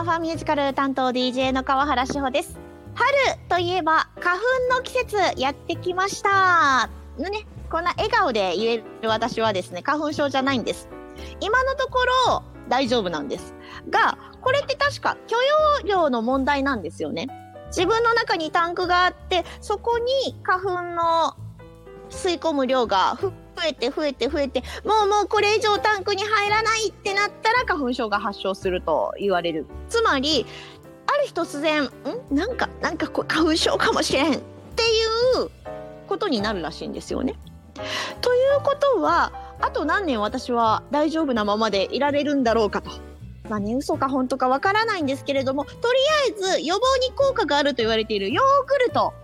ンファンミュージカル担当 DJ の川原志保です。春といえば花粉の季節やってきました。ねこんな笑顔で言える私はですね花粉症じゃないんです。今のところ大丈夫なんです。がこれって確か許容量の問題なんですよね。自分の中にタンクがあってそこに花粉の吸い込む量がえて増えて増えてもうもうこれ以上タンクに入らないってなったら花粉症が発症すると言われるつまりある日突然ん？なんかなんか花粉症かもしれんっていうことになるらしいんですよね。ということはあと何年私は大丈夫なままでいられるんだろうかと。まあね、嘘か本当かわからないんですけれどもとりあえず予防に効果があると言われているヨーグルト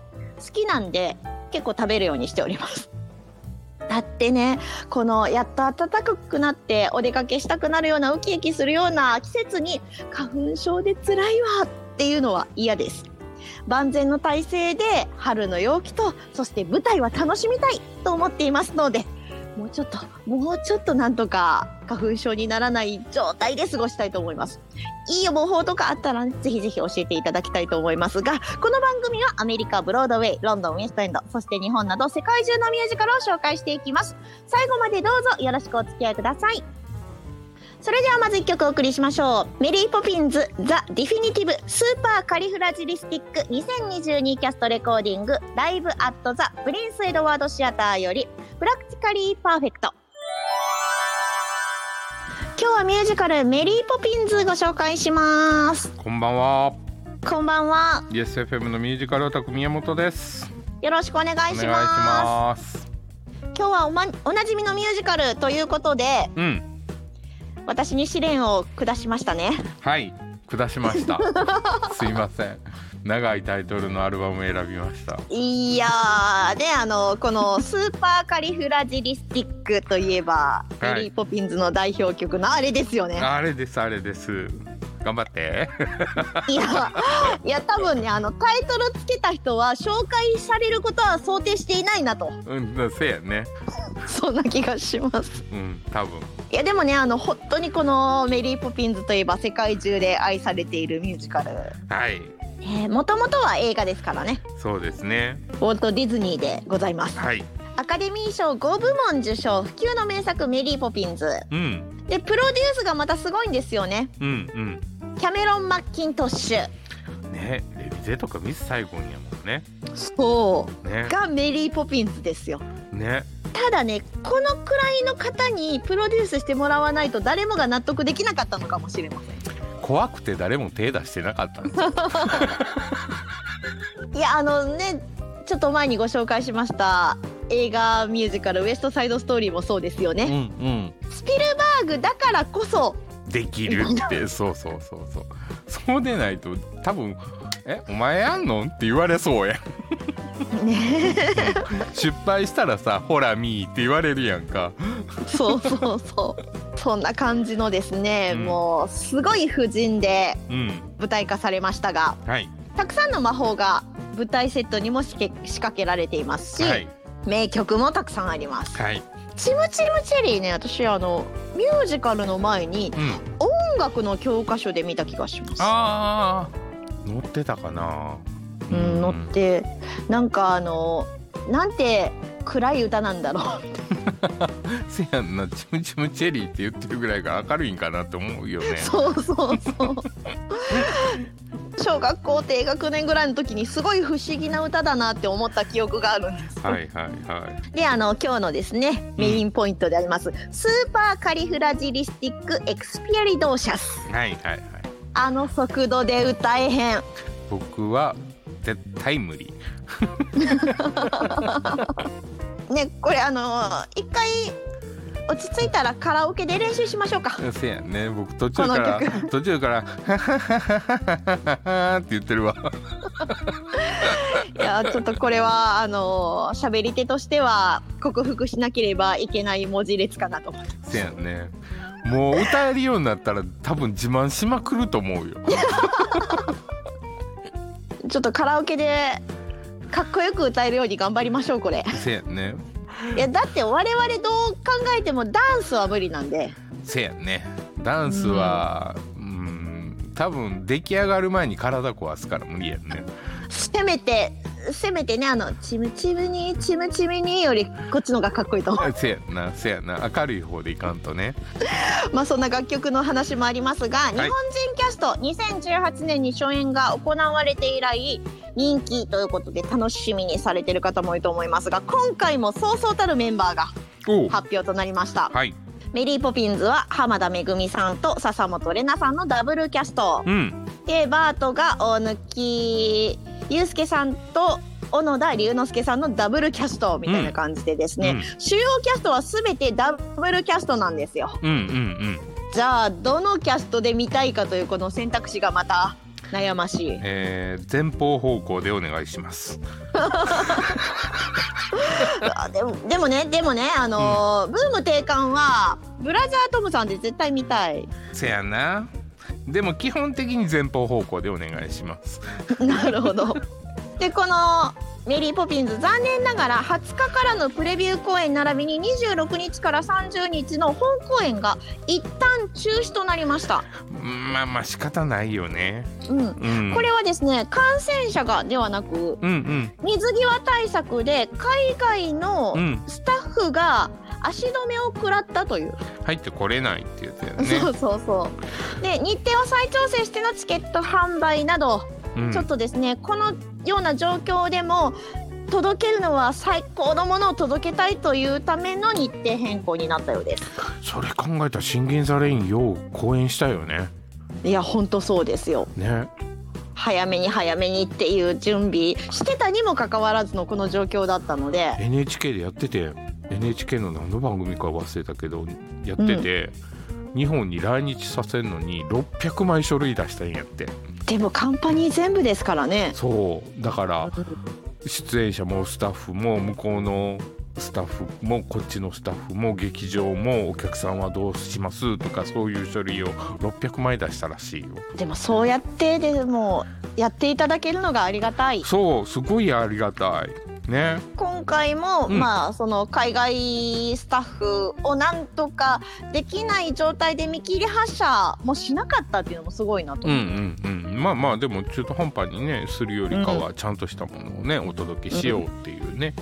好きなんで結構食べるようにしております。だってねこのやっと暖かくなってお出かけしたくなるようなウキウキするような季節に花粉症で辛いわっていうのは嫌です。万全の体制で春の陽気とそして舞台は楽しみたいと思っていますのでもうちょっともうちょっとなんとか花粉症にならない状態で過ごしたいと思います。いい予防法とかあったら、ね、ぜひぜひ教えていただきたいと思います。がこの番組はアメリカブロードウェイロンドンウエストエンドそして日本など世界中のミュージカルを紹介していきます。最後までどうぞよろしくお付き合いください。それではまず1曲お送りしましょう。メリーポピンズザ・ディフィニティブスーパーカリフラジリスティック2022キャストレコーディングライブアットザ・プリンス・エドワード・シアターよりプラクティカリー・パーフェクト。今日はミュージカルメリーポピンズご紹介します。こんばんは。こんばんは。 YesFM のミュージカルオタク宮本です。よろしくお願いします。今日はおまおなじみのミュージカルということで、うん、私に試練を下しましたねはい下しました すいません長いタイトルのアルバム選びました。いやであのこの「スーパーカリフラジリスティック」といえば、はい、メリー・ポピンズの代表曲のあれですよね。あれですあれです。頑張って。いやいや多分ねあのタイトルつけた人は紹介されることは想定していないなと。うんせやね。そんな気がします。うん多分。いやでもねあの本当にこのメリー・ポピンズといえば世界中で愛されているミュージカル。はいもともとは映画ですからね。そうですね。ウォルト・ディズニーでございます。はい。アカデミー賞5部門受賞不朽の名作メリー・ポピンズ、うん、でプロデュースがまたすごいんですよね。うんうん。キャメロン・マッキントッシュ。ねレビゼとかミス・サイゴンやもんね。そう、ね、がメリー・ポピンズですよ。ね。ただねこのくらいの方にプロデュースしてもらわないと誰もが納得できなかったのかもしれません怖くて誰も手出してなかったんです いやあのねちょっと前にご紹介しました映画ミュージカル「ウエスト・サイド・ストーリー」もそうですよね、うんうん、スピルバーグだからこそ。できるって。そうそうそうそう。そうでないと多分「えお前やんの?」って言われそうやね。失敗したらさ「ほらみー」って言われるやんか。そうそうそうそんな感じのですね、うん、もうすごい婦人で舞台化されましたが、うんはい、たくさんの魔法が舞台セットにも仕掛けられていますし、はい、名曲もたくさんあります。はい。チムチムチェリーね私あのミュージカルの前に、音楽の教科書で見た気がします。ああ載ってたかな。うん。乗ってなんかあのなんて暗い歌なんだろう。せやんなチムチムチェリーって言ってるぐらいが明るいんかなって思うよね。そうそうそう。小学校低学年ぐらいの時にすごい不思議な歌だなって思った記憶があるんです。はいはいはい。であの今日のですねメインポイントであります、うん、 Supercalifragilisticexpialidocious。はいはいはい。あの速度で歌えへん。僕は絶対無理 ねこれあの一回落ち着いたらカラオケで練習しましょうか。せやね。僕途中から途中から「ハハハハハって言ってるわいやちょっとこれはあの喋り手としては克服しなければいけない文字列かなと思いますせやねもう歌えるようになったら多分自慢しまくると思うよちょっとカラオケでかっこよく歌えるように頑張りましょうこれ。せやね。いやだって我々どう考えてもダンスは無理なんで。せやね。ダンスはうん多分出来上がる前に体壊すから無理やんね。せめてせめてねあのチムチムにチムチムによりこっちのがかっこいいと思う。せやなせやな。明るい方でいかんとね。まあそんな楽曲の話もありますが、日本人キャスト2018年に初演が行われて以来人気ということで楽しみにされてる方も多いと思いますが今回もそうそうたるメンバーが発表となりました。はい。メリーポピンズは浜田めぐみさんと笹本玲奈さんのダブルキャスト。うん。でバートが大貫祐介さんと小野田龍之介さんのダブルキャストみたいな感じでですね、主要キャストは全てダブルキャストなんですよ。うんうんうん。じゃあどのキャストで見たいかというこの選択肢がまた悩ましい。えー、前方方向でお願いします。あでもでもねでもねあのーブーム定款はブラザートムさんで絶対見たい。せやなでも基本的に前方方向でお願いします。なるほど。でこのメリーポピンズ残念ながら20日からのプレビュー公演並びに26日から30日の本公演が一旦中止となりました、まあまあ仕方ないよね。うん、うん。これはですね感染者がではなくうんうん。水際対策で海外のうん。スタッフが足止めを食らったという、入ってこれないってやつやね。そうそうそう。で日程を再調整してのチケット販売など、うん。ちょっとですねこのような状況でも届けるのは最高のものを届けたいというための日程変更になったようです。それ考えたら信玄ザレインよう公演したよね。いやほんとそうですよ。ね。早めに早めにっていう準備してたにもかかわらずのこの状況だったので NHK でやってて NHK の何の番組か忘れたけどやってて、日本に来日させるのに600枚書類出したんやって。でもカンパニー全部ですからね。そう。だから出演者もスタッフも向こうのスタッフもこっちのスタッフも劇場もお客さんはどうしますとかそういう書類を600枚出したらしいよ。でもそうやってでもやっていただけるのがありがたい。そうすごいありがたいね。今回も、うん。まあその海外スタッフをなんとかできない状態で見切り発車もしなかったっていうのもすごいなとう。んう思う、んうん。まあまあでも中途半端にねするよりかはちゃんとしたものをねお届けしようっていうね、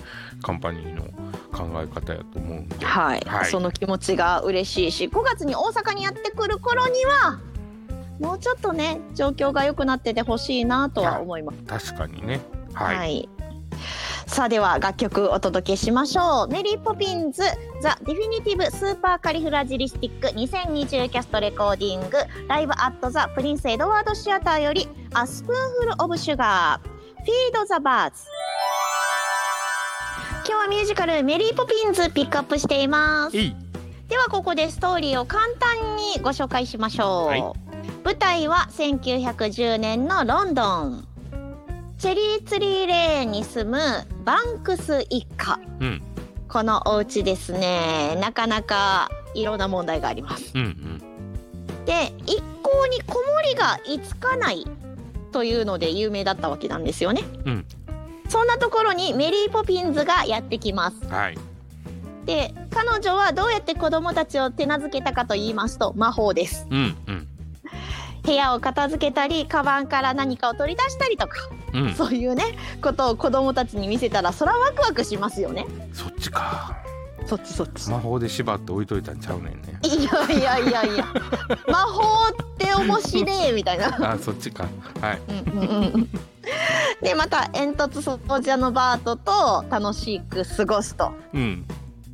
カンパニーの考え方やと思うんで。はい、はい。その気持ちが嬉しいし5月に大阪にやってくる頃にはもうちょっとね状況が良くなっててほしいなとは思います。確かにね。はい、さあでは楽曲お届けしましょう。 Mary Poppins The Definitive Supercalifragilistic 2020 Cast Recording。Live at the Prince Edward Theatre より A Spoonful of Sugar Feed the Birds。今日はミュージカルメリーポピンズピックアップしています。ではここでストーリーを簡単にご紹介しましょう、はい。舞台は1910年のロンドンチェリーツリーレーンに住むバンクス一家。うん。このお家ですね。なかなかいろんな問題があります。うんうん。で一向に子守りが居つかないというので有名だったわけなんですよね。うん。そんなところにメリーポピンズがやってきます。はい。で彼女はどうやって子供たちを手なずけたかと言いますと魔法です。うんうん部屋を片付けたりカバンから何かを取り出したりとかうん。そういうねことを子供たちに見せたらそらワクワクしますよね。そっちか。そっちそっち。魔法で縛って置いといたんちゃうねんね。いやいやいやいや。魔法って面白いみたいな。あそっちか。はい。うんうんうん。でまた煙突掃除屋のバートと楽しく過ごすとうん。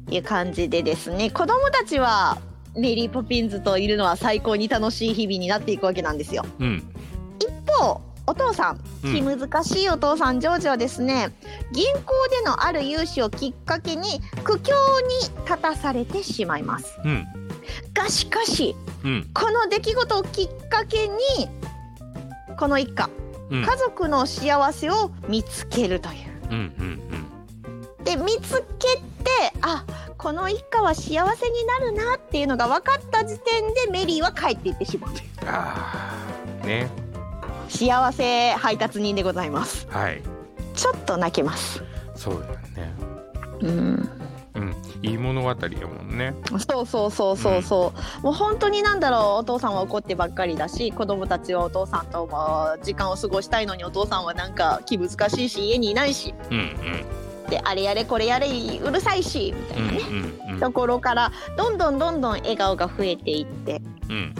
いう感じでですね。子供たちはメリー・ポピンズといるのは最高に楽しい日々になっていくわけなんですよ。うん。一方お父さんうん気難しいお父さんジョージはですね銀行でのある融資をきっかけに苦境に立たされてしまいます。うん。がしかしうん。この出来事をきっかけにこの一家うん。家族の幸せを見つけるという。うんうん。で見つけてあこの一家は幸せになるなっていうのが分かった時点でメリーは帰っていってしまう。ああね。幸せ配達人でございます。はい。ちょっと泣けます。そうだよね。うん。うん。いい物語やもんね。そうそうそうそうそう、もう本当になんだろうお父さんは怒ってばっかりだし子供たちはお父さんとまあ時間を過ごしたいのにお父さんはなんか気難しいし家にいないし。うんうんであれやれこれやれうるさいしみたいなね、うんうんところからどんどんどんどん笑顔が増えていってうん。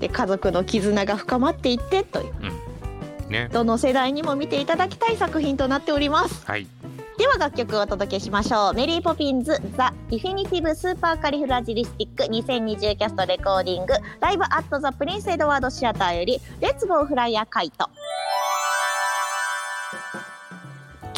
で家族の絆が深まっていってという。ね。どの世代にも見ていただきたい作品となっております。はい。では楽曲をお届けしましょう。 Mary Poppins The Definitive Supercalifragilistic 2020 Cast Recording Live at the Prince Edward Theatre より Let's Go Fly a Kite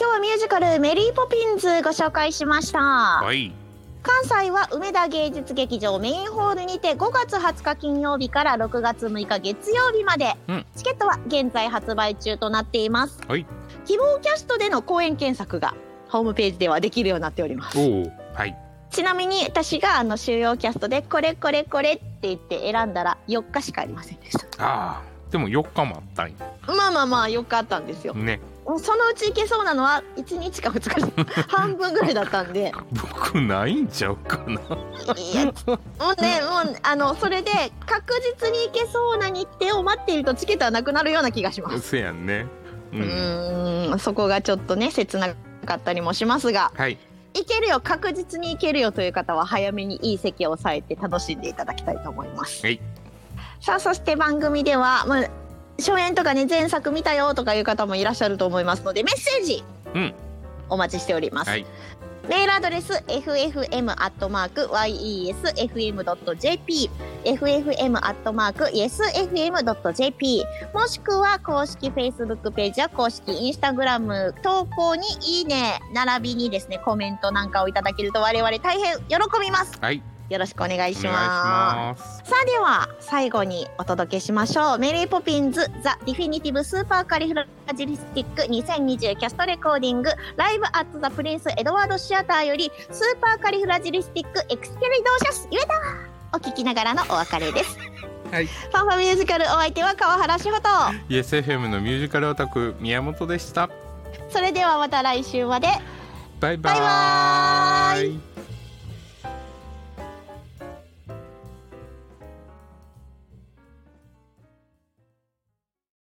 今日はミュージカルメリーポピンズご紹介しました。はい。関西は梅田芸術劇場メインホールにて5月20日金曜日から6月6日月曜日まで、うん。チケットは現在発売中となっています。はい。希望キャストでの公演検索がホームページではできるようになっております。はい。ちなみに私があの収容キャストでこれこれこれって言って選んだら4日しかありませんでした。ああでも4日もあったんや。まあまあまあ4日あったんですよ。ねそのうち行けそうなのは1日か2日 半分ぐらいだったんで。僕ないんちゃうかな。いやもうねもうあのそれで確実に行けそうな日程を待っているとチケットはなくなるような気がします。せやんね。ううんそこがちょっとね切なかったりもしますが。はい。行けるよ確実に行けるよという方は早めにいい席を押さえて楽しんでいただきたいと思います。はい。さあそして番組では、まあ、初演とかね前作見たよとかいう方もいらっしゃると思いますのでメッセージ、うん。お待ちしております。はい。メールアドレス ffm.yesfm.jp ffm.yesfm.jp もしくは公式 Facebook ページや公式 Instagram 投稿にいいね並びにですねコメントなんかをいただけると我々大変喜びます。はいよろしくお願いします。さあでは最後にお届けしましょう。 Mary Poppins The Definitive Supercalifragilistic 2020 Cast Recording。Live at the Prince Edward Theatre より Supercalifragilisticexpialidocious 言えた。お聞きながらのお別れです。はい。ファンファンミュージカルお相手は川原志穂と。YesFM のミュージカルオタク宮本でした。それではまた来週まで。バイババイバーイイ